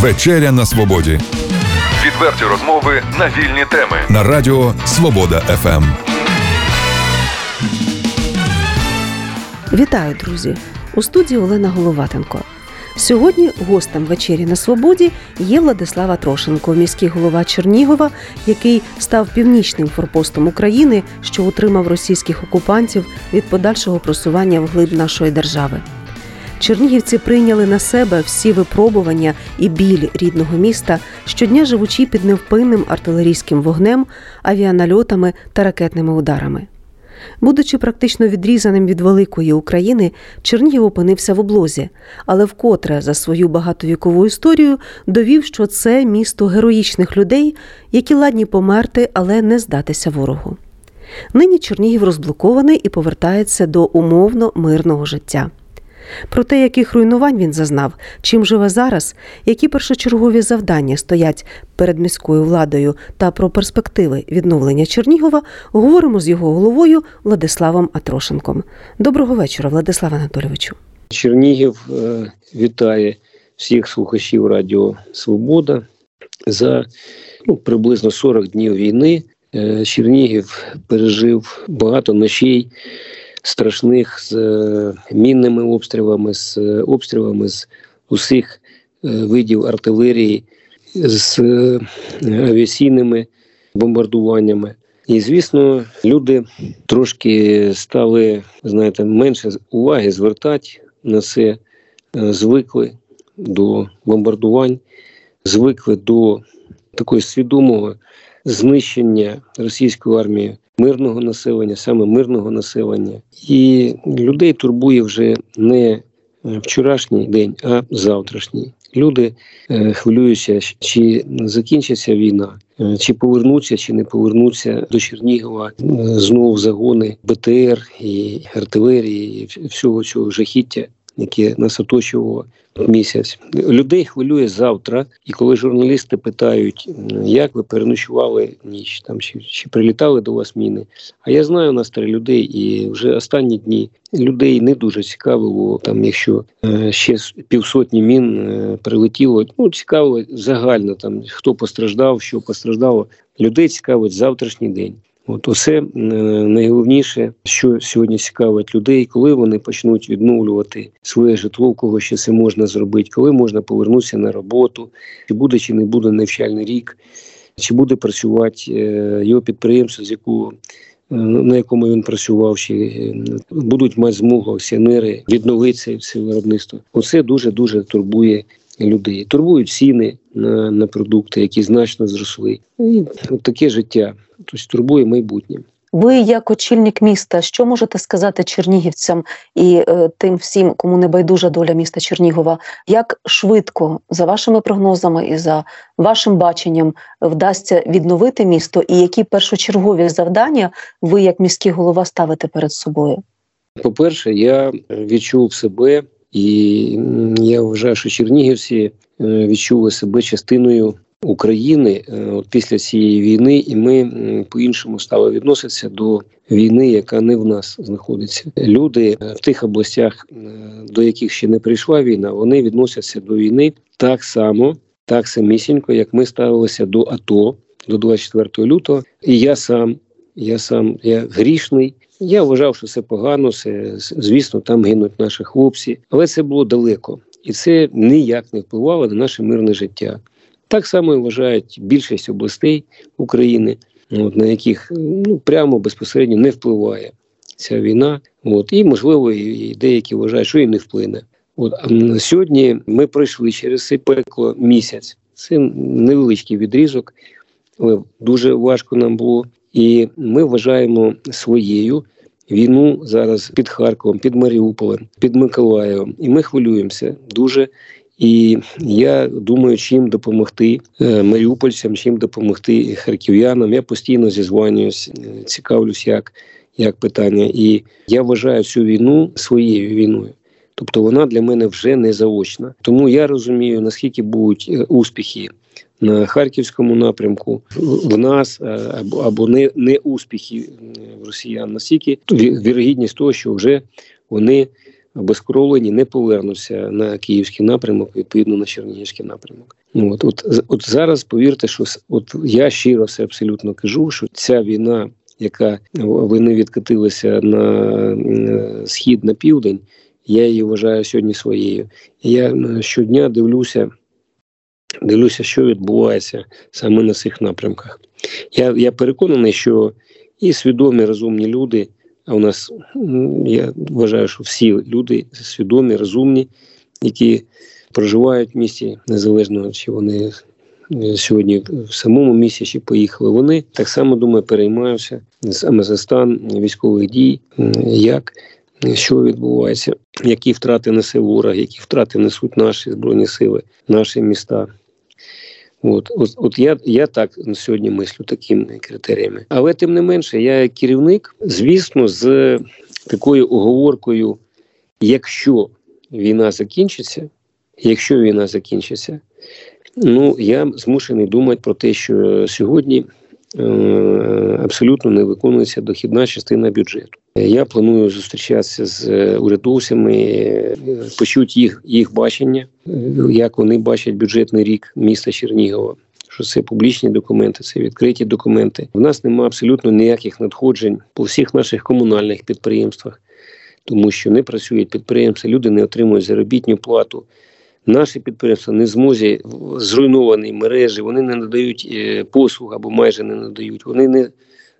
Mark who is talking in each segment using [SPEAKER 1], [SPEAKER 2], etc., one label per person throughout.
[SPEAKER 1] Вечеря на свободі.
[SPEAKER 2] Відверті розмови на вільні теми.
[SPEAKER 1] На радіо Свобода ФМ.
[SPEAKER 3] Вітаю, друзі! У студії Олена Головатенко. Сьогодні гостем вечері на свободі є Владислава Трошенко, міський голова Чернігова, який став північним форпостом України, що утримав російських окупантів від подальшого просування вглиб нашої держави. Чернігівці прийняли на себе всі випробування і біль рідного міста, щодня живучи під невпинним артилерійським вогнем, авіанальотами та ракетними ударами. Будучи практично відрізаним від великої України, Чернігів опинився в облозі, але вкотре за свою багатовікову історію довів, що це місто героїчних людей, які ладні померти, але не здатися ворогу. Нині Чернігів розблокований і повертається до умовно мирного життя. Про те, яких руйнувань він зазнав, чим живе зараз, які першочергові завдання стоять перед міською владою та про перспективи відновлення Чернігова, говоримо з його головою Владиславом Атрошенком. Доброго вечора, Владислав Анатолійовичу.
[SPEAKER 4] Чернігів е, вітає всіх слухачів Радіо Свобода за ну, приблизно 40 днів війни. Е, Чернігів пережив багато ночей страшних з е, мінними обстрілами, з е, обстрілами з усіх е, видів артилерії, з авіаційними бомбардуваннями. І, звісно, люди трошки стали, знаєте, менше уваги звертати на це, звикли до бомбардувань, звикли до такої свідомого знищення російської армії мирного населення, саме мирного населення, і людей турбує вже не е, вчорашній день, а завтрашній. Люди е, хвилюються, чи закінчиться війна, е, чи повернуться, чи не повернуться до Чернігова знову загони БТР і артилерії, і всього цього жахіття, яке нас оточувало місяць. Людей хвилює завтра, і коли журналісти питають, як ви переночували ніч, там чи, чи прилітали до вас міни. А я знаю настрій людей, і вже останні дні людей не дуже цікавило, там, якщо е, ще півсотні мін е, прилетіло. Ну цікаво загально там хто постраждав, що постраждало. Людей цікавить завтрашній день. От усе найголовніше, що сьогодні цікавить людей, коли вони почнуть відновлювати своє житло, кого ще це можна зробити, коли можна повернутися на роботу, чи буде чи не буде навчальний рік, чи буде працювати е, його підприємство, з яку е, на якому він працював, чи е, будуть мати змогу акціонери відновити це виробництво. Оце дуже дуже турбує людей. Турбують ціни на на продукти, які значно зросли. І от таке життя тобто турбує майбутнє.
[SPEAKER 3] Ви, як очільник міста, що можете сказати чернігівцям і е, тим всім, кому не байдужа доля міста Чернігова, як швидко за вашими прогнозами і за вашим баченням вдасться відновити місто, і які першочергові завдання ви, як міський голова, ставите перед собою?
[SPEAKER 4] По перше, я відчув себе і я вважаю, що чернігівці е, відчули себе частиною України е, після цієї війни, і ми по-іншому стали відноситися до війни, яка не в нас знаходиться. Люди е, в тих областях, до яких ще не прийшла війна, вони відносяться до війни так само, так самісінько, як ми ставилися до АТО до 24 лютого. І я сам, я сам я грішний. Я вважав, що це погано, це звісно, там гинуть наші хлопці, але це було далеко, і це ніяк не впливало на наше мирне життя. Так само вважають більшість областей України, от, на яких ну прямо безпосередньо не впливає ця війна. От і можливо, і деякі вважають, що і не вплине. От а сьогодні ми пройшли через це пекло місяць. Це невеличкий відрізок, але дуже важко нам було. І ми вважаємо своєю війну зараз під Харковом, під Маріуполем, під Миколаєвом. І ми хвилюємося дуже. І я думаю, чим допомогти е, маріупольцям, чим допомогти харків'янам. Я постійно зізванююсь, е, цікавлюсь, як як питання. І я вважаю цю війну своєю війною. Тобто вона для мене вже не заочна. Тому я розумію, наскільки будуть е, успіхи на харківському напрямку в нас або або не не успіхи росіян, наскільки вірогідність того, що вже вони обезкровлені, не повернуться на київський напрямок, відповідно на Чернігівський напрямок. От, от, от зараз повірте, що от я щиро все абсолютно кажу, що ця війна, яка вони відкатилися на схід на південь, я її вважаю сьогодні своєю. Я щодня дивлюся. Дивлюся, що відбувається саме на цих напрямках. Я я переконаний, що і свідомі розумні люди, а у нас я вважаю, що всі люди свідомі, розумні, які проживають в місті незалежно, чи вони сьогодні в самому місті чи поїхали. Вони так само думаю, переймаються саме за стан військових дій, як що відбувається, які втрати несе ворог, які втрати несуть наші збройні сили, наші міста. От, от, от я я так сьогодні мислю такими критеріями. Але тим не менше, я керівник, звісно, з такою оговоркою, якщо війна закінчиться, якщо війна закінчиться, ну я змушений думати про те, що сьогодні абсолютно не виконується дохідна частина бюджету. Я планую зустрічатися з урядовцями, почути їх їх бачення, як вони бачать бюджетний рік міста Чернігова. Що це публічні документи, це відкриті документи. У нас немає абсолютно ніяких надходжень по всіх наших комунальних підприємствах, тому що не працюють підприємства, люди не отримують заробітну плату. Наші підприємства не змозі зруйновані мережі, вони не надають послуг або майже не надають. Вони не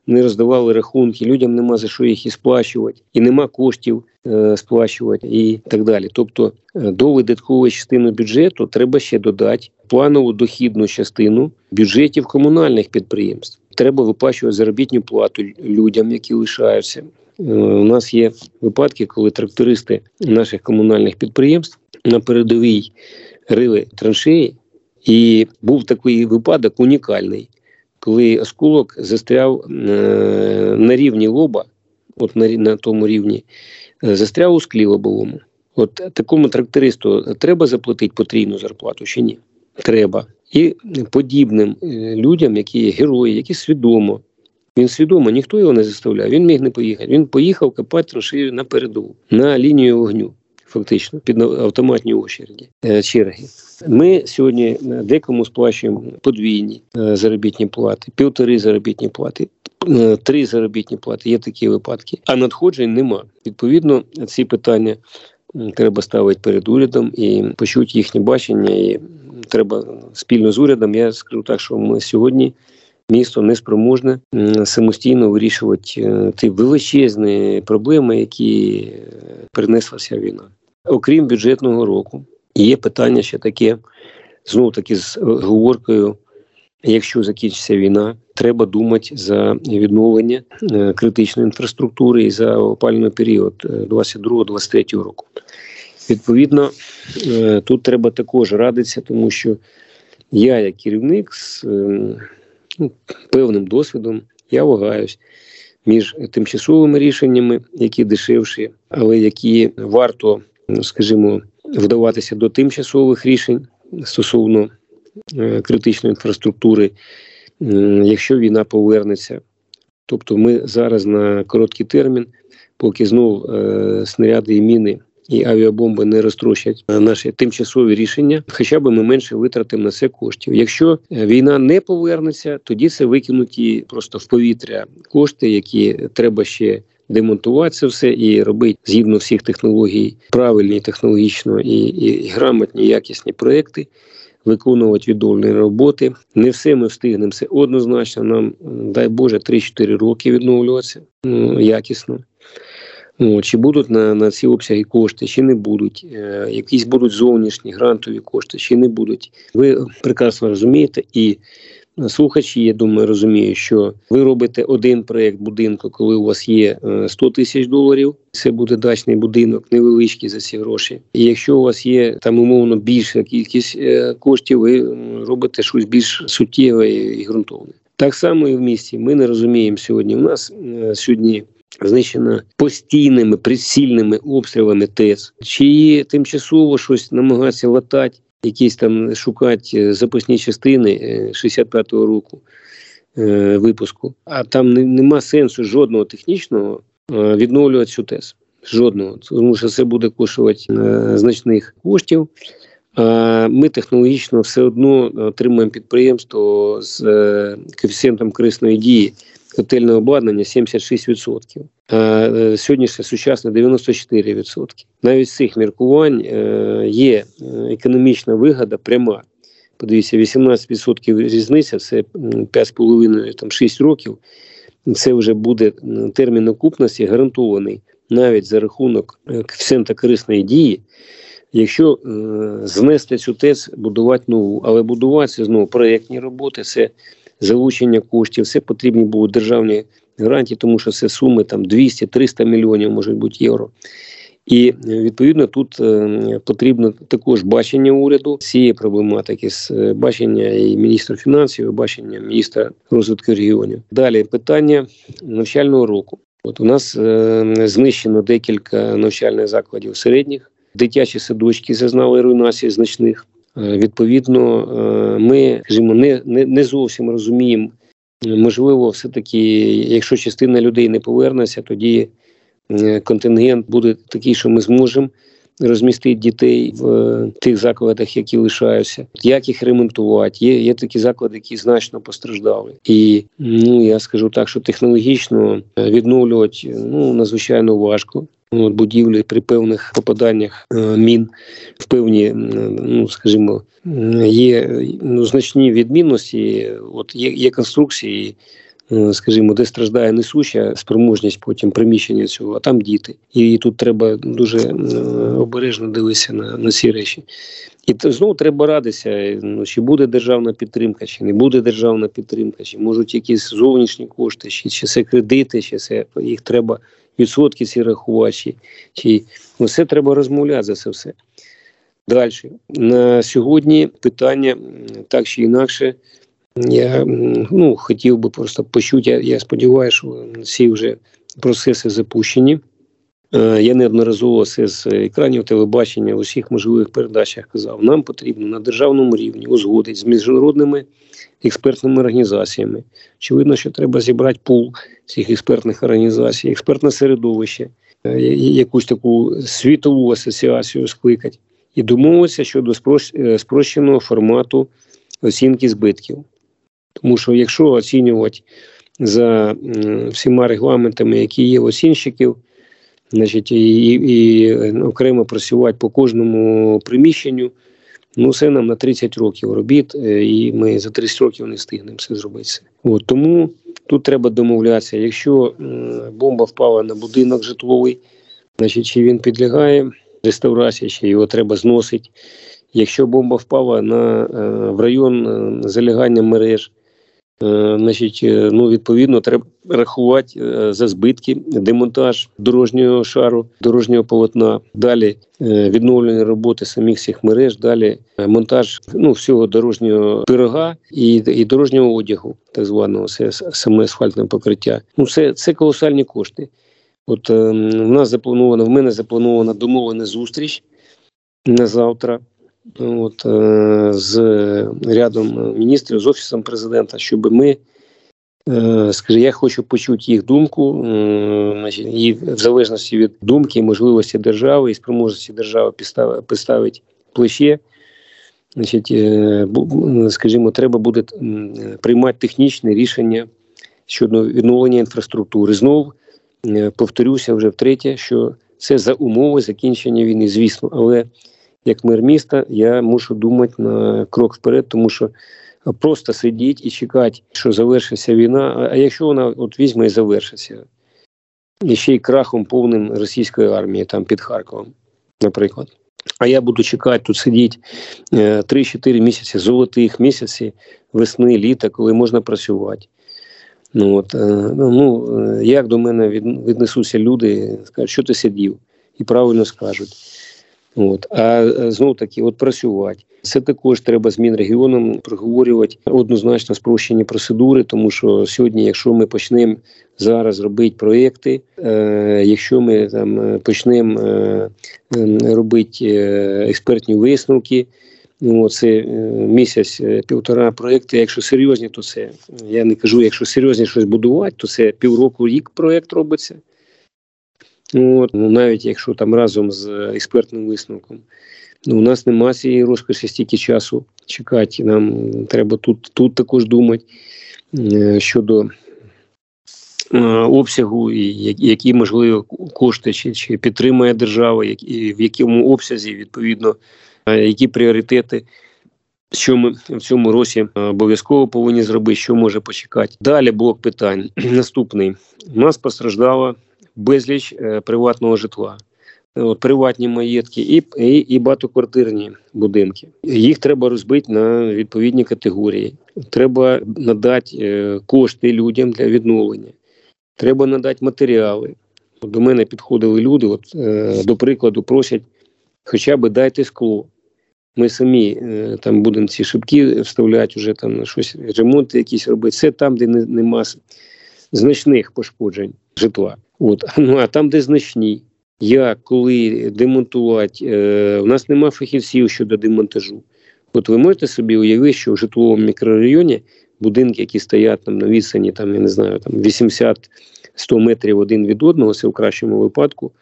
[SPEAKER 4] не роздавали рахунки, людям нема за що їх і сплачувати, і нема коштів е, сплачувати, і так далі. Тобто е, до видаткової частини бюджету треба ще додати планову дохідну частину бюджетів комунальних підприємств. Треба виплачувати заробітну плату людям, які лишаються. Е, у нас є випадки, коли трактористи наших комунальних підприємств на передовій рили траншеї, і був такий випадок унікальний коли осколок застряв е, на рівні лоба, от на на тому рівні, е, застряв у склі лобовому. От такому трактористу треба заплатити потрійну зарплату чи ні? Треба. І подібним е, людям, які герої, які свідомо. Він свідомо, ніхто його не заставляв, він міг не поїхати. Він поїхав копати траншею на передову, на лінію вогню фактично під автоматні очереді е, черги. Ми сьогодні е, декому сплачуємо подвійні е, заробітні плати, півтори заробітні плати. Три заробітні плати є такі випадки, а надходжень нема. Відповідно, ці питання треба ставити перед урядом і почути їхнє бачення. І треба спільно з урядом. Я скажу так, що ми сьогодні місто не спроможне самостійно вирішувати ті величезні проблеми, які принеслася війна окрім бюджетного року, є питання ще таке, знову таки з говоркою. Якщо закінчиться війна, треба думати за відновлення е, критичної інфраструктури і за опальний період 22-23 е, року. Відповідно, е, тут треба також радитися, тому що я, як керівник з ну, певним досвідом, я вагаюсь між тимчасовими рішеннями, які дешевші, але які варто скажімо, вдаватися до тимчасових рішень стосовно е, критичної інфраструктури, якщо війна повернеться. Тобто ми зараз на короткий термін, поки знов е, снаряди і міни і авіабомби не розтрощать наші тимчасові рішення, хоча б ми менше витратимо на це коштів. Якщо війна не повернеться, тоді це викинуті просто в повітря кошти, які треба ще демонтувати це все і робити згідно всіх технологій правильні технологічно і, і, грамотні, якісні проекти. Виконувати відновлені роботи. Не все ми встигнемо. Це однозначно. Нам, дай Боже, 3-4 роки відновлюватися ну, якісно. О, чи будуть на на ці обсяги кошти, чи не будуть. Е, якісь будуть зовнішні грантові кошти, чи не будуть. Ви прекрасно розумієте і слухачі, я думаю, розуміють, що ви робите один проєкт будинку, коли у вас є 100 е, тисяч доларів. Це буде дачний будинок, невеличкий за ці гроші. І якщо у вас є там умовно більша кількість е, коштів, ви робите щось більш суттєве і ґрунтовне. Так само і в місті. Ми не розуміємо сьогодні. У нас е, сьогодні. Знищена постійними прицільними обстрілами ТЕЦ, чи тимчасово щось намагатися латати якісь там шукати е, запасні частини 65-го е, року е, випуску, а там нема сенсу жодного технічного відновлювати цю ТЕС. Жодного, тому що це буде коштувати значних коштів. Ми технологічно все одно отримуємо підприємство з коефіцієнтом корисної дії котельне обладнання 76%. А сьогоднішнє сучасне 94%. Навіть з цих міркувань е, є е, економічна вигода пряма. Подивіться, 18% різниця це 5,5 там 6 років. Це вже буде термін окупності гарантований навіть за рахунок е, коефіцієнта корисної дії. Якщо е, знести цю ТЕЦ, будувати нову, але будуватися знову проєктні роботи, це залучення коштів, це потрібні будуть державні гарантії, тому що це суми там 200-300 мільйонів, може бути євро. І е, відповідно тут е, потрібно також бачення уряду цієї проблематики, з е, бачення і міністра фінансів, і бачення міністра розвитку регіонів. Далі питання навчального року. От у нас е, знищено декілька навчальних закладів середніх, дитячі садочки зазнали руйнації значних. Е, Відповідно, е, ми скажімо, не, не, не зовсім розуміємо. Можливо, все-таки, якщо частина людей не повернеться, тоді е, контингент буде такий, що ми зможемо розмістити дітей в е, тих закладах, які лишаються. Як їх ремонтувати? Є, є такі заклади, які значно постраждали. І ну я скажу так, що технологічно е, відновлювати ну надзвичайно важко. От, будівлі при певних попаданнях е, мін в певні, м, ну скажімо, є ну, значні відмінності. От є, є конструкції, е, скажімо, де страждає несуща спроможність потім приміщення цього, а там діти. І тут треба дуже е, обережно дивитися на, на ці речі. І то знову треба радитися, ну, чи буде державна підтримка, чи не буде державна підтримка, чи можуть якісь зовнішні кошти, чи, чи це кредити, чи це їх треба відсотки ці рахувачі. чи, все треба розмовляти за це все. Далі. На сьогодні питання так чи інакше. Я ну, хотів би просто почути, я, я сподіваюся, що ці вже процеси запущені. Е, Я неодноразово це з екранів телебачення в усіх можливих передачах казав. Нам потрібно на державному рівні узгодити з міжнародними експертними організаціями. Очевидно, що треба зібрати пул цих експертних організацій, експертне середовище, е, якусь таку світову асоціацію скликати і домовитися щодо е, спрощеного формату оцінки збитків. Тому що якщо оцінювати за всіма регламентами, які є в оцінщиків, значить, і, і, е, окремо працювати по кожному приміщенню, ну це нам на 30 років робіт, е, і ми за 30 років не встигнемо все зробити. От, тому тут треба домовлятися. Якщо бомба впала на будинок житловий, значить, чи він підлягає реставрації, чи його треба зносити. Якщо бомба впала на, е, в район залягання мереж, значить, е, ну, відповідно, треба рахувати е, за збитки, демонтаж дорожнього шару, дорожнього полотна, далі е, відновлення роботи самих цих мереж, далі е, монтаж ну, всього дорожнього пирога і, і дорожнього одягу, так званого, це саме асфальтне покриття. Ну, це, це колосальні кошти. От е, в нас заплановано, в мене запланована домовлена зустріч на завтра. От, е, з рядом міністрів, з офісом президента, щоб ми, е, скажімо, я хочу почути їх думку, і в залежності від думки, можливості держави і спроможності держави підстав- підставити плече. Значить, е, скажімо, треба буде приймати технічне рішення щодо відновлення інфраструктури. Знов повторюся вже втретє, що це за умови закінчення війни, звісно, але як мер міста, я мушу думати на крок вперед, тому що просто сидіти і чекати, що завершиться війна. А- якщо вона от візьме і завершиться, і ще й крахом повним російської армії там під Харковом, наприклад. А я буду чекати тут сидіти е, 3-4 місяці, золотих місяці, весни, літа, коли можна працювати. Ну, от, е, ну, е, як до мене віднесуться люди, скажуть, що ти сидів, і правильно скажуть. От. А знову таки, от працювати. Це також треба з Мінрегіоном проговорювати однозначно спрощені процедури, тому що сьогодні, якщо ми почнемо зараз робити проєкти, е, якщо ми там е, почнемо е, е, робити е, експертні висновки, ну, це е, місяць, е, півтора проєкти. Якщо серйозні, то це я не кажу, якщо серйозні щось будувати, то це півроку рік проєкт робиться. От, ну, навіть якщо там разом з експертним висновком. Ну, у нас немає цієї розкоші стільки часу чекати. Нам треба тут, тут також думати е, щодо е, обсягу, і які можливо кошти, чи, чи підтримує держава, і в якому обсязі, відповідно, е, які пріоритети. Що ми в цьому році е, обов'язково повинні зробити, що може почекати. Далі блок питань. Наступний. У нас постраждало безліч е, приватного житла. От, приватні маєтки і, і, і багатоквартирні будинки. Їх треба розбити на відповідні категорії. Треба надати е, кошти людям для відновлення. Треба надати матеріали. До мене підходили люди, от, е, до прикладу, просять хоча б дайте скло. Ми самі там будемо ці шибки вставляти, вже там щось, ремонти якісь робити. Це там, де не, нема значних пошкоджень житла. От. Ну а там, де значні, як, коли демонтувати, е, у нас нема фахівців щодо демонтажу. От ви можете собі уявити, що в житловому мікрорайоні будинки, які стоять там на відстані, там, я не знаю, там 80-100 метрів один від одного, це в кращому випадку,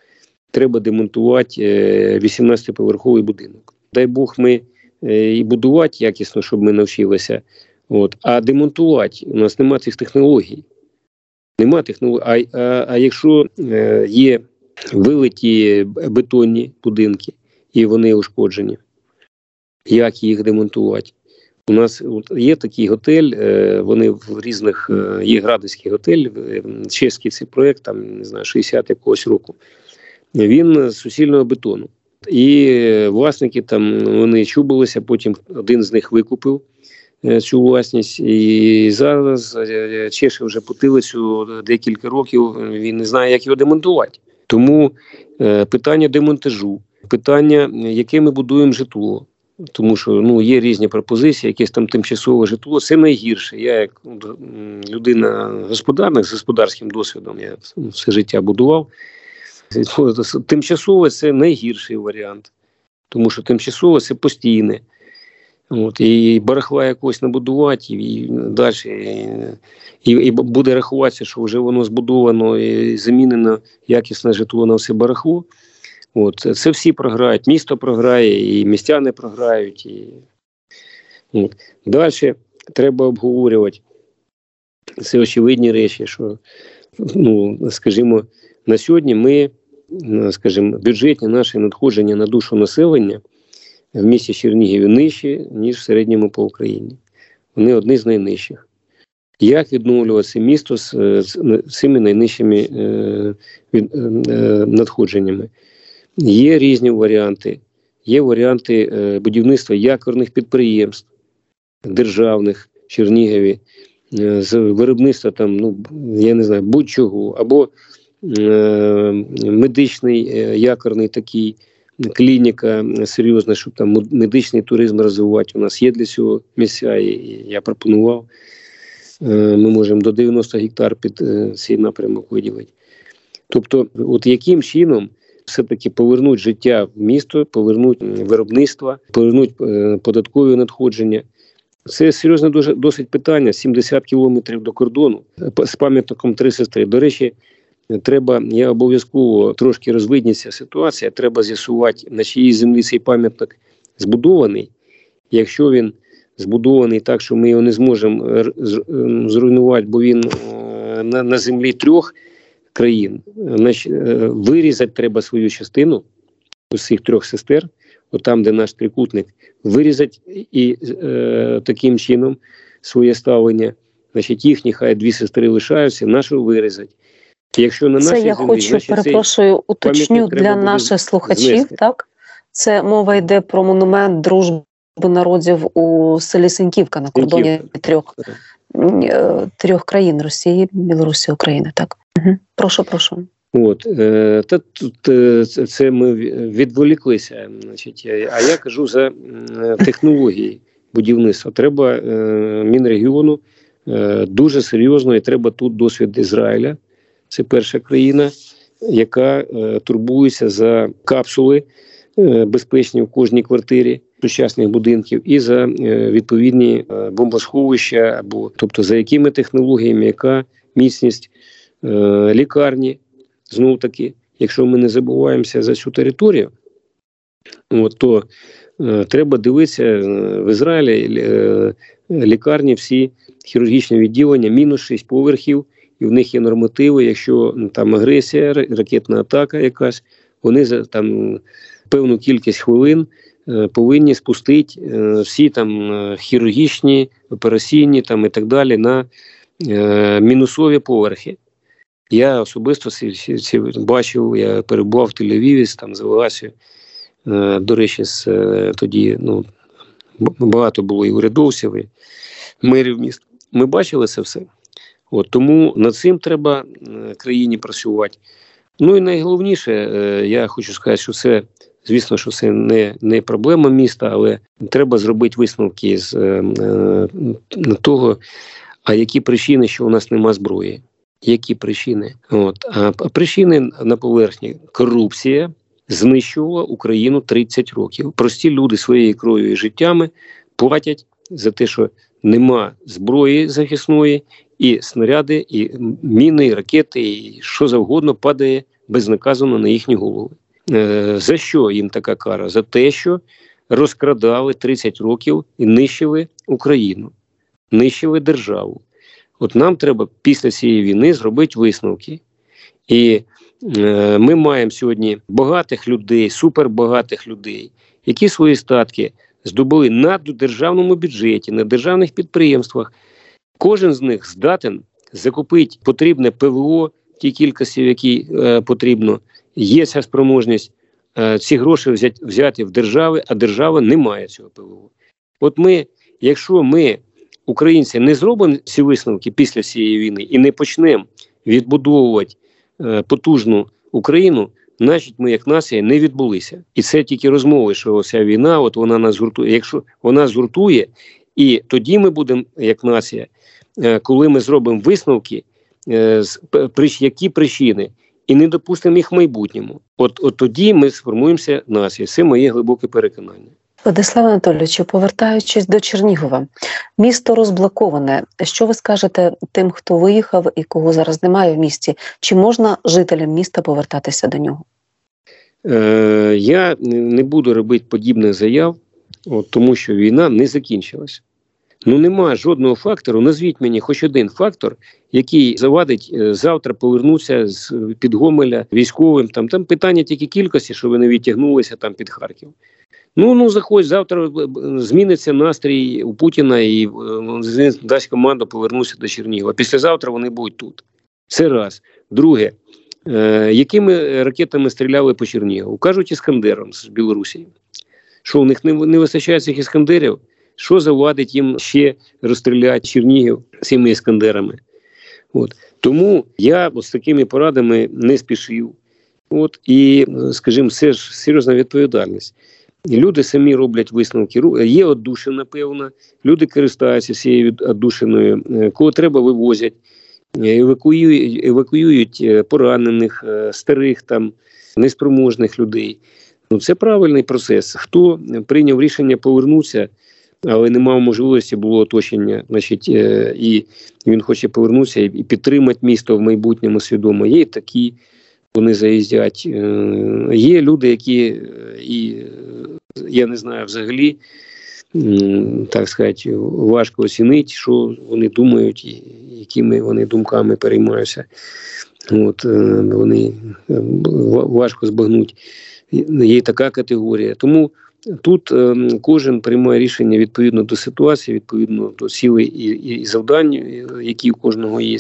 [SPEAKER 4] треба демонтувати е, 18-поверховий будинок. Дай Бог ми е, і будувати якісно, щоб ми навчилися. От. А демонтувати у нас немає цих технологій. Нема технологій. А, а, а якщо е, є вилиті бетонні будинки і вони ушкоджені, як їх демонтувати? У нас є такий готель, е, вони в різних е, є градуський готель, е, чеський цей проект, там не знаю, 60 якогось року. Він з суцільного бетону. І власники там вони чубилися, потім один з них викупив цю власність. І зараз е, чеше вже потилицю декілька років. е, Він не знає, як його демонтувати. Тому е, питання демонтажу, питання, е, яке ми будуємо житло. Тому що ну є різні пропозиції, якесь там тимчасове житло. Це найгірше. Я як людина господарник з господарським досвідом, я все життя будував. Тимчасове це найгірший варіант, тому що тимчасове це постійне. От, і барахла якось набудувати, і далі і, і буде рахуватися, що вже воно збудовано і замінено якісне житло на все барахло. От, це, всі програють. Місто програє, і містяни програють. І... Далі треба обговорювати. Це очевидні речі, що, ну, скажімо, на сьогодні ми, скажімо, бюджетні наші надходження на душу населення в місті Чернігіві нижчі, ніж в середньому по Україні. Вони одні з найнижчих. Як відновлювати місто з, е, з з цими найнижчими е, від, е, е, надходженнями? Є різні варіанти. Є варіанти е, будівництва якорних підприємств державних Чернігові, е, з виробництва там, ну я не знаю, будь-чого, або е, медичний е, якорний такий клініка серйозна, щоб там медичний туризм розвивати. У нас є для цього місця, і я пропонував. Е, Ми можемо до 90 гектар під е, цей напрямок виділити. Тобто, от яким чином все-таки повернуть життя в місто, повернуть виробництво, повернуть е, податкові надходження. Це серйозне дуже досить питання. 70 кілометрів до кордону з пам'ятником три сестри. До речі, треба, я обов'язково трошки розвидніться ситуація. Треба з'ясувати, на чиїй землі цей пам'ятник збудований. Якщо він збудований так, що ми його не зможемо е, з- ем, зруйнувати, бо він е, на, на землі трьох країн, е, вирізати треба свою частину усіх трьох сестер, от там, де наш трикутник, вирізати і е, таким чином своє ставлення. Значить, їхні хай дві сестри лишаються, нашу вирізати. Якщо на
[SPEAKER 3] Це я
[SPEAKER 4] землі,
[SPEAKER 3] хочу,
[SPEAKER 4] значить,
[SPEAKER 3] перепрошую, уточню для наших слухачів.
[SPEAKER 4] знести.
[SPEAKER 3] Так, це мова йде про монумент дружби народів у селі Сеньківка на кордоні
[SPEAKER 4] Сеньківка.
[SPEAKER 3] трьох е, трьох країн Росії, Білорусі, України. Так, угу. прошу, прошу.
[SPEAKER 4] От, е, та тут е, це, ми відволіклися. Значить, а я кажу за технології будівництва. Треба Мінрегіону дуже серйозно, і треба тут досвід Ізраїля. Це перша країна, яка е, турбується за капсули е, безпечні в кожній квартирі сучасних будинків і за е, відповідні бомбосховища, або тобто за якими технологіями, яка міцність лікарні знов таки, якщо ми не забуваємося за цю територію, от, то треба дивитися в Ізраїлі лікарні, всі хірургічні відділення, мінус 6 поверхів, і в них є нормативи. Якщо там агресія, ракетна атака якась, вони за там певну кількість хвилин е, повинні спустити е, всі там е, хірургічні, операційні там і так далі на мінусові поверхи. Я особисто бачив, я перебував в Тель-Авіві, там завелася, е, до речі, з, тоді ну, багато було і урядовців, і мерів міст. Ми бачили це все. От, тому над цим треба е, країні працювати. Ну і найголовніше, е, я хочу сказати, що це, звісно, що це не, не проблема міста, але треба зробити висновки з е, е, того, а які причини, що у нас нема зброї. Які причини? От. А причини на поверхні корупція знищувала Україну 30 років. Прості люди своєю кров'ю і життями платять за те, що нема зброї захисної, і снаряди, і міни, і ракети, і що завгодно падає безнаказано на їхні голови. Е, за що їм така кара? За те, що розкрадали 30 років і нищили Україну, нищили державу. От нам треба після цієї війни зробити висновки. І е, ми маємо сьогодні багатих людей, супербагатих людей, які свої статки здобули на державному бюджеті, на державних підприємствах. Кожен з них здатен закупити потрібне ПВО, ті кількості, які е, потрібно. Є ця спроможність е, ці гроші взяти, взяти в держави, а держава не має цього ПВО. От ми, якщо ми, українці, не зробимо ці висновки після цієї війни і не почнемо відбудовувати е, потужну Україну, значить ми як нація не відбулися. І це тільки розмови, що ця війна, от вона нас гуртує. Якщо вона згуртує, і тоді ми будемо як нація, е, коли ми зробимо висновки, е, які причини, і не допустимо їх в майбутньому. От, от тоді ми сформуємося нація. Це моє глибоке переконання.
[SPEAKER 3] Владислав Анатолійовичу, повертаючись до Чернігова, місто розблоковане. Що ви скажете тим, хто виїхав і кого зараз немає в місті? Чи можна жителям міста повертатися до нього?
[SPEAKER 4] Е, я не буду робити подібних заяв, от, тому що війна не закінчилась. Ну немає жодного фактору. Назвіть мені хоч один фактор, який завадить е, завтра повернутися з під Гомеля військовим. Там там питання тільки кількості, що ви не відтягнулися там під Харків. Ну ну заходь завтра б- зміниться настрій у Путіна і е, дасть команду повернутися до Чернігова. Післязавтра вони будуть тут. Це раз. Друге, е, якими ракетами стріляли по Чернігову? Кажуть, іскандером з Білорусі. Що у них не, не вистачає цих іскандерів? Що завадить їм ще розстріляти Чернігів цими іскандерами? От. Тому я з такими порадами не спішив. От, і, е, скажімо, це ж серйозна відповідальність. І люди самі роблять висновки. Є оддушина, певна, люди користаються цією оддушиною, Е, кого треба вивозять, е, евакуюють, евакуюють поранених, е, старих, там, неспроможних людей. Ну, це правильний процес. Хто прийняв рішення повернутися, але не мав можливості, було оточення, значить, і він хоче повернутися і підтримати місто в майбутньому свідомо. Є такі, вони заїздять. Е, Є люди, які е, і я не знаю взагалі, так сказати, важко оцінити, що вони думають, якими вони думками переймаються. От, е, вони важко збагнути. Є така категорія. Тому тут кожен приймає рішення відповідно до ситуації, відповідно до цілей і, завдань, які у кожного є.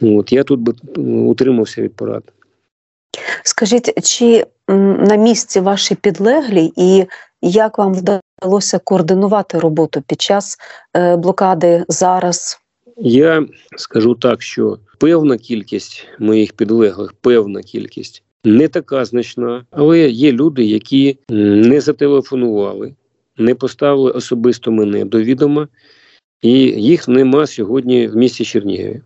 [SPEAKER 4] От, я тут би утримався від порад.
[SPEAKER 3] Скажіть, чи на місці ваші підлеглі, і як вам вдалося координувати роботу під час е, блокади зараз?
[SPEAKER 4] Я скажу так, що певна кількість моїх підлеглих, певна кількість, не така значна, але є люди, які не зателефонували, не поставили особисто мене до відома, і їх нема сьогодні в місті Чернігові.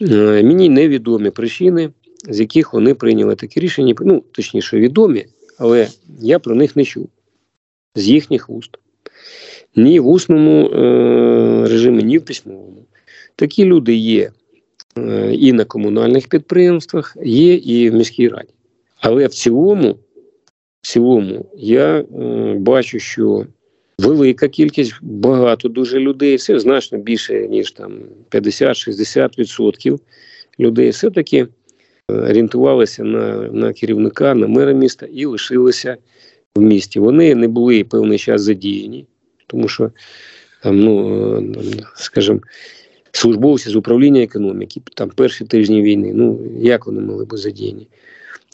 [SPEAKER 4] Е, Мені невідомі причини, з яких вони прийняли такі рішення. Ну, точніше, відомі, але я про них не чув з їхніх вуст. Ні в усному е, режимі, ні в письмовому. Такі люди є е, і на комунальних підприємствах, є і в міській раді. Але в цілому, в цілому, я е, бачу, що велика кількість, багато дуже людей, це значно більше, ніж там 50-60% людей, все-таки орієнтувалися на, на керівника, на мера міста і лишилися в місті. Вони не були певний час задіяні, тому що там, ну, скажімо, службовці з управління економіки, там перші тижні війни, ну як вони могли бути задіяні?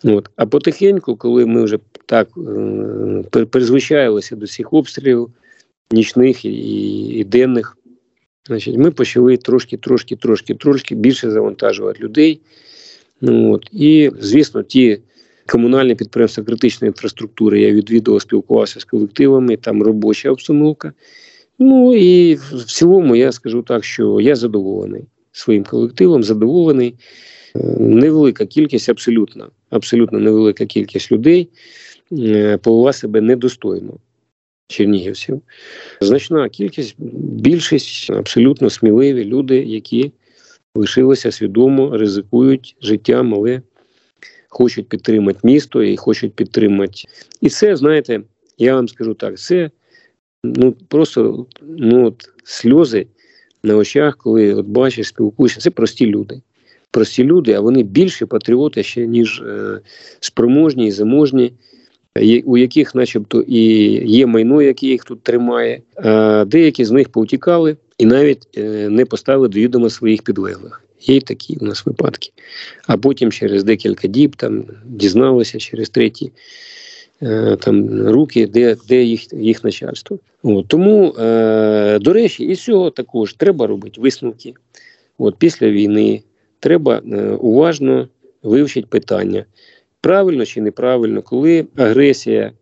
[SPEAKER 4] От. А потихеньку, коли ми вже так е, призвичаїлися до цих обстрілів нічних і, і денних, значить, ми почали трошки, трошки, трошки, трошки більше завантажувати людей. Ну, от. І, звісно, ті комунальні підприємства критичної інфраструктури я відвідував, спілкувався з колективами, там робоча обстановка. Ну і в цілому я скажу так, що я задоволений своїм колективом, задоволений. Е, невелика кількість, абсолютно, абсолютно невелика кількість людей е, повела себе недостойно чернігівців. Значна кількість, більшість абсолютно сміливі люди, які лишилися свідомо, ризикують життям, але хочуть підтримати місто і хочуть підтримати. І це, знаєте, я вам скажу так, це ну просто ну, от, сльози на очах, коли от бачиш, спілкуєшся. Це прості люди. Прості люди, а вони більше патріоти ще, ніж е, спроможні і заможні, у яких, начебто, і є майно, яке їх тут тримає. А деякі з них повтікали і навіть е, не поставили до відома своїх підлеглих. Є й такі у нас випадки. А потім через декілька діб там дізналися через треті е, там руки, де де їх їх начальство. От, Тому, е, до речі, і цього також треба робити висновки. От Після війни треба уважно вивчити питання. Правильно чи неправильно, коли агресія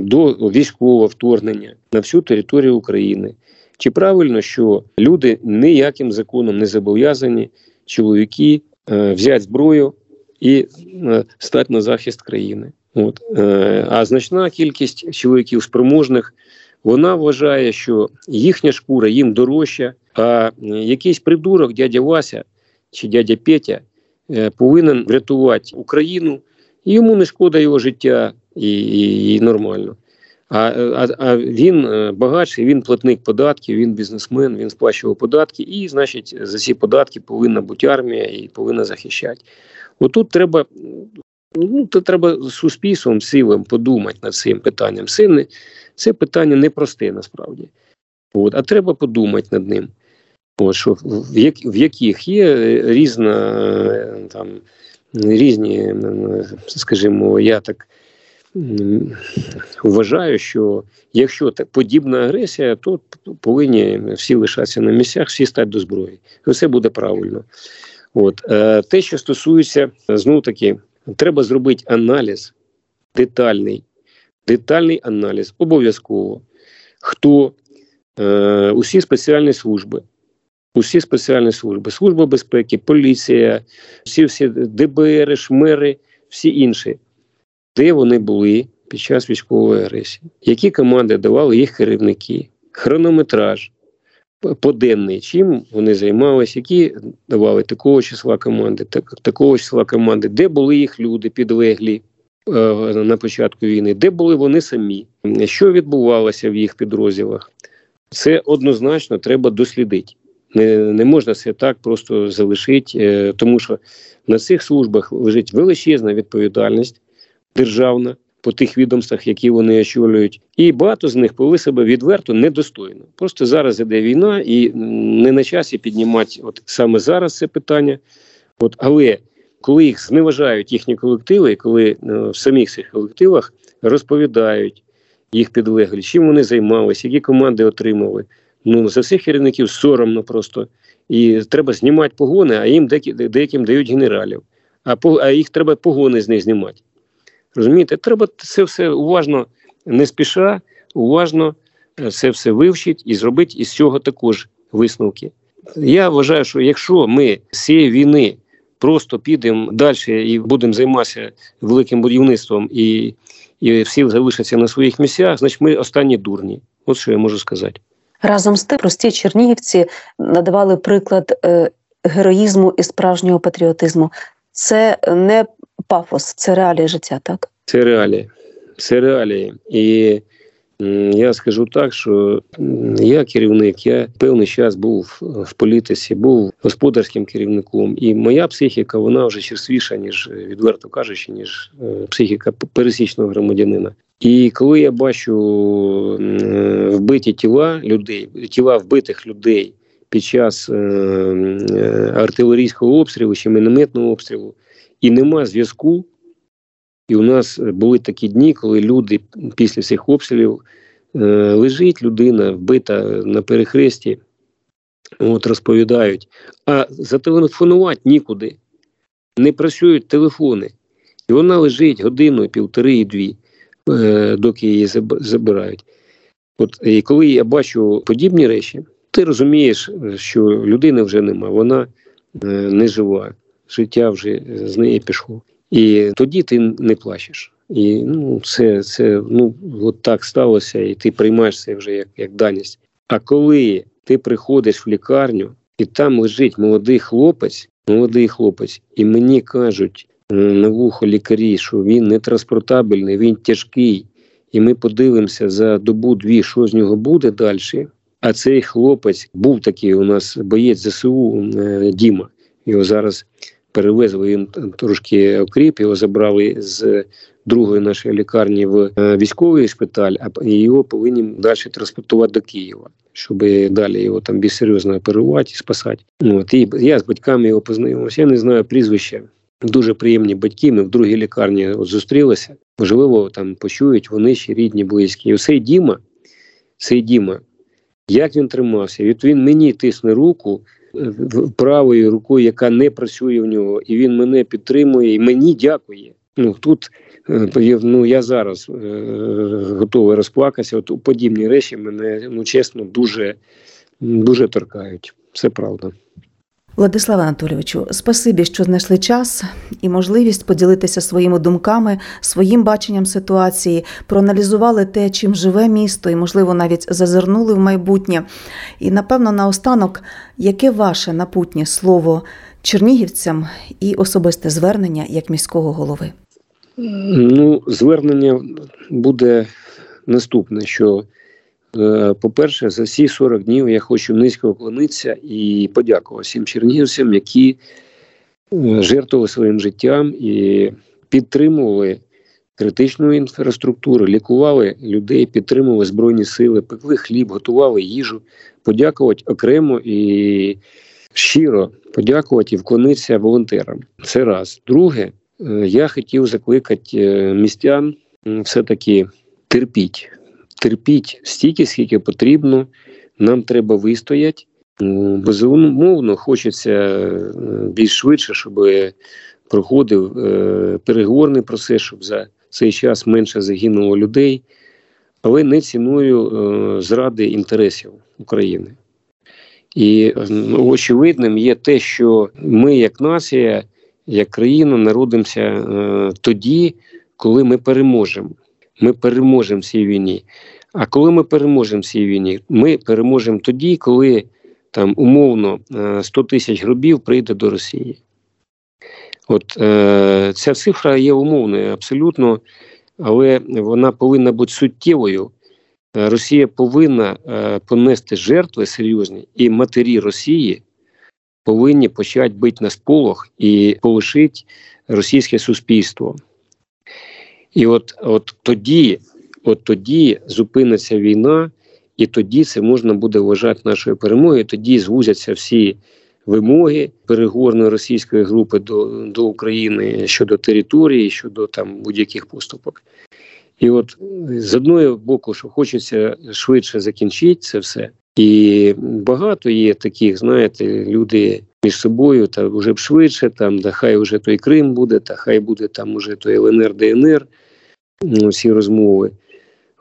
[SPEAKER 4] до військового вторгнення на всю територію України. Чи правильно, що люди ніяким законом не зобов'язані, чоловіки е, взяти зброю і е, стати на захист країни? От. Е, а значна кількість чоловіків спроможних вона вважає, що їхня шкура їм дорожча, а якийсь придурок, дядя Вася чи дядя Петя, е, повинен врятувати Україну, і йому не шкода його життя і, і, і нормально. А а, а він е, багатший, він платник податків, він бізнесмен, він сплачував податки, і, значить, за ці податки повинна бути армія і повинна захищати. Отут треба ну, то треба суспільством силам подумати над цим питанням. Це, не, це питання непросте насправді. От, А треба подумати над ним. От, що В як, в яких є різна е, там різні, скажімо, я так вважаю, що якщо подібна агресія, то повинні всі лишатися на місцях, всі стати до зброї. Все буде правильно. От е, те, що стосується знову таки, треба зробити аналіз детальний, детальний аналіз, обов'язково. Хто е, усі спеціальні служби, усі спеціальні служби, служба безпеки, поліція, всі всі ДБР, шмери, всі інші де вони були під час військової агресії, які команди давали їх керівники, хронометраж поденний, чим вони займалися, які давали такого числа команди, так, такого числа команди, де були їх люди підлеглі е, на початку війни, де були вони самі, що відбувалося в їх підрозділах. Це однозначно треба дослідити. Не не можна це так просто залишити, е, тому що на цих службах лежить величезна відповідальність державна по тих відомствах, які вони очолюють, і багато з них повели себе відверто недостойно. Просто зараз іде війна, і не на часі піднімати от саме зараз це питання. От, Але коли їх зневажають їхні колективи, коли е, в самих цих колективах розповідають їх підлеглі, чим вони займалися, які команди отримали. Ну за всіх керівників соромно просто. І треба знімати погони, а їм деяким дають генералів. А а їх треба погони з них знімати. Розумієте, треба це все уважно, не спіша, уважно е, це все вивчити і зробити із цього також висновки. Я вважаю, що якщо ми з цієї війни просто підемо далі і будемо займатися великим будівництвом, і і всі залишаться на своїх місцях, значить ми останні дурні. От що я можу сказати.
[SPEAKER 3] Разом з тим, прості чернігівці надавали приклад е, героїзму і справжнього патріотизму. Це не пафос це реалії життя, так?
[SPEAKER 4] Це реалії. Це реалії. І я скажу так, що я керівник, я певний час був в політиці, був господарським керівником, і моя психіка вона вже черствіша, ніж відверто кажучи, ніж е, психіка пересічного громадянина. І коли я бачу е, вбиті тіла людей, тіла вбитих людей під час е, артилерійського обстрілу чи мінометного обстрілу, і нема зв'язку. І у нас були такі дні, коли люди після цих обстрілів е, лежить людина вбита на перехресті, от розповідають, а зателефонувати нікуди. Не працюють телефони. І вона лежить годину, півтори і дві, е, доки її забирають. От і коли я бачу подібні речі, ти розумієш, е, що людини вже нема, вона е, не жива, життя вже з неї пішло. І тоді ти не плачеш. І ну, це, це ну, от так сталося, і ти приймаєш це вже як, як даність. А коли ти приходиш в лікарню, і там лежить молодий хлопець, молодий хлопець, і мені кажуть на вухо лікарі, що він не транспортабельний, він тяжкий, і ми подивимося за добу-дві, що з нього буде далі. А цей хлопець був такий у нас боєць ЗСУ е, Діма. Його зараз перевезли він трошки окріп, його забрали з другої нашої лікарні в е, військовий шпиталь, а його повинні далі транспортувати до Києва, щоб далі його там більш серйозно оперувати і спасати. От і я з батьками його познайомився. Я не знаю прізвища. Дуже приємні батьки. Ми в другій лікарні от зустрілися. Можливо, там почують вони ще рідні, близькі. І оцей Діма, цей Діма, як він тримався? Від він мені тисне руку правою рукою, яка не працює в нього, і він мене підтримує, і мені дякує. Ну тут е, ну я зараз е, готовий розплакатися. От подібні речі мене ну чесно дуже, дуже торкають. Це правда.
[SPEAKER 5] Владиславе Анатолійовичу, спасибі, що знайшли час і можливість поділитися своїми думками, своїм баченням ситуації, проаналізували те, чим живе місто, і, можливо, навіть зазирнули в майбутнє. І, напевно, наостанок, яке ваше напутнє слово чернігівцям і особисте звернення як міського голови?
[SPEAKER 4] Ну, звернення буде наступне: що, по-перше, за всі 40 днів я хочу низько уклонитися і подякувати всім чернігівцям, які е, жертвували своїм життям і підтримували критичну інфраструктуру, лікували людей, підтримували збройні сили, пекли хліб, готували їжу. Подякувати окремо і щиро подякувати і вклонитися волонтерам. Це раз. Друге, Е, Я хотів закликати е, містян все-таки терпіть. Терпіть стільки, скільки потрібно. Нам треба вистояти. Безумовно, хочеться е, більш швидше, щоб проходив е, переговорний процес, щоб за цей час менше загинуло людей, але не ціною е, зради інтересів України. І е, очевидним є те, що ми, як нація, як країна народимося е, тоді, коли ми переможемо. Ми переможемо в цій війні. А коли ми переможемо в цій війні, ми переможемо тоді, коли там умовно е, 100 тисяч гробів прийде до Росії. От е, ця цифра є умовною абсолютно, але вона повинна бути суттєвою. Е, Росія повинна е, понести жертви серйозні, і матері Росії повинні почати бити на сполох і полишити російське суспільство. І от, от тоді, от тоді зупиниться війна, і тоді це можна буде вважати нашою перемогою. Тоді звузяться всі вимоги переговорної російської групи до, до України щодо території, щодо там будь-яких поступок. І от з одного боку, що хочеться швидше закінчити це все, і багато є таких, знаєте, люди між собою, та вже б швидше, там, да хай вже той Крим буде, та хай буде там уже той ЛНР, ДНР, ну, всі розмови.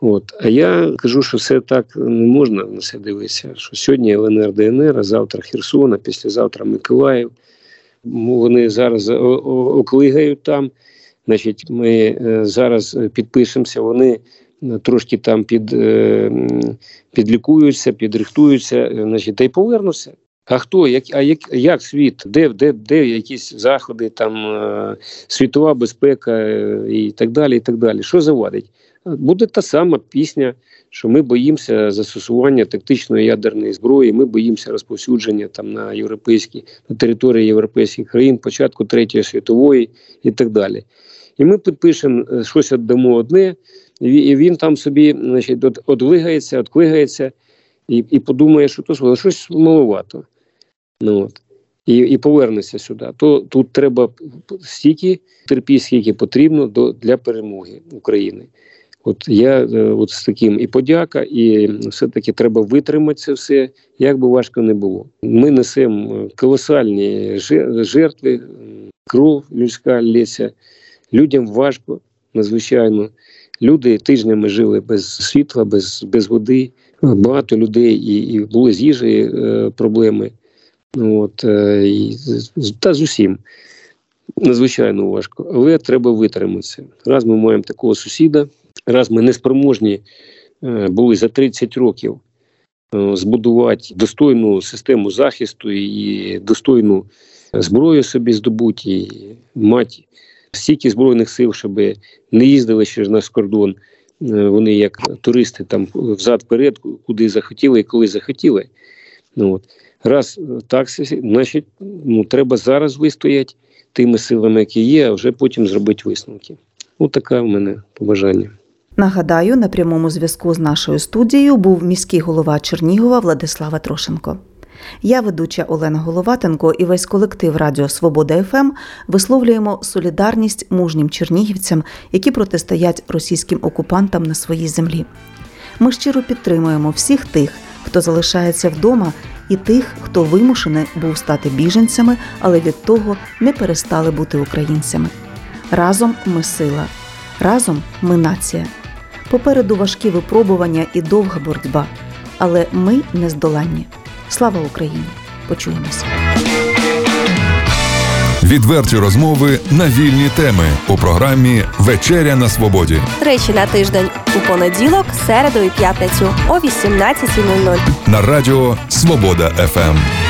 [SPEAKER 4] От. А я кажу, що все так не можна на це дивитися. Що сьогодні ЛНР, ДНР, а завтра Херсон, післязавтра Миколаїв. Вони зараз оклигають там. Значить, ми е, зараз підпишемося, вони е, трошки там під, е, підлікуються, підрихтуються, значить, та й повернуться. А хто? Як, а як, як світ? Де, де, де якісь заходи, там світова безпека і так далі. і так далі. Що завадить? Буде та сама пісня, що ми боїмося застосування тактичної ядерної зброї, ми боїмося розповсюдження там на європейські на території європейських країн, початку третьої світової і так далі. І ми підпишемо е, щось віддамо одне, і він там собі, значить, одвигається, отклигається і, і подумає, що то що, щось маловато. Ну, от. І, і повернеться сюди. То тут треба стільки терпіть, скільки потрібно до, для перемоги України. От я е, от з таким і подяка, і все-таки треба витримати це все, як би важко не було. Ми несемо е, колосальні жертви, кров людська лється. Людям важко, надзвичайно. Люди тижнями жили без світла, без, без води. Багато людей і, і були з їжею е, проблеми. От, і, та з усім. Надзвичайно важко. Але треба витриматися. Раз ми маємо такого сусіда, раз ми неспроможні е, були за 30 років е, збудувати достойну систему захисту і достойну зброю собі здобути, і мати стільки збройних сил, щоб не їздили через наш кордон. е, Вони як туристи там взад-вперед, куди захотіли і коли захотіли. Ну, от. Раз так, значить, ну, треба зараз вистояти тими силами, які є, а вже потім зробити висновки. Ось таке в мене побажання.
[SPEAKER 5] Нагадаю, на прямому зв'язку з нашою студією був міський голова Чернігова Владислава Трошенко. Я, ведуча Олена Головатенко, і весь колектив Радіо Свобода ФМ висловлюємо солідарність мужнім чернігівцям, які протистоять російським окупантам на своїй землі. Ми щиро підтримуємо всіх тих, хто залишається вдома, і тих, хто вимушений був стати біженцями, але від того не перестали бути українцями. Разом ми сила, разом ми нація. Попереду важкі випробування і довга боротьба, але ми нездоланні. Слава Україні! Почуємося.
[SPEAKER 1] Відверті розмови на вільні теми у програмі Вечеря на свободі
[SPEAKER 6] Речі на тиждень у понеділок, середу і п'ятницю о 18.00.
[SPEAKER 1] на радіо Свобода ФМ.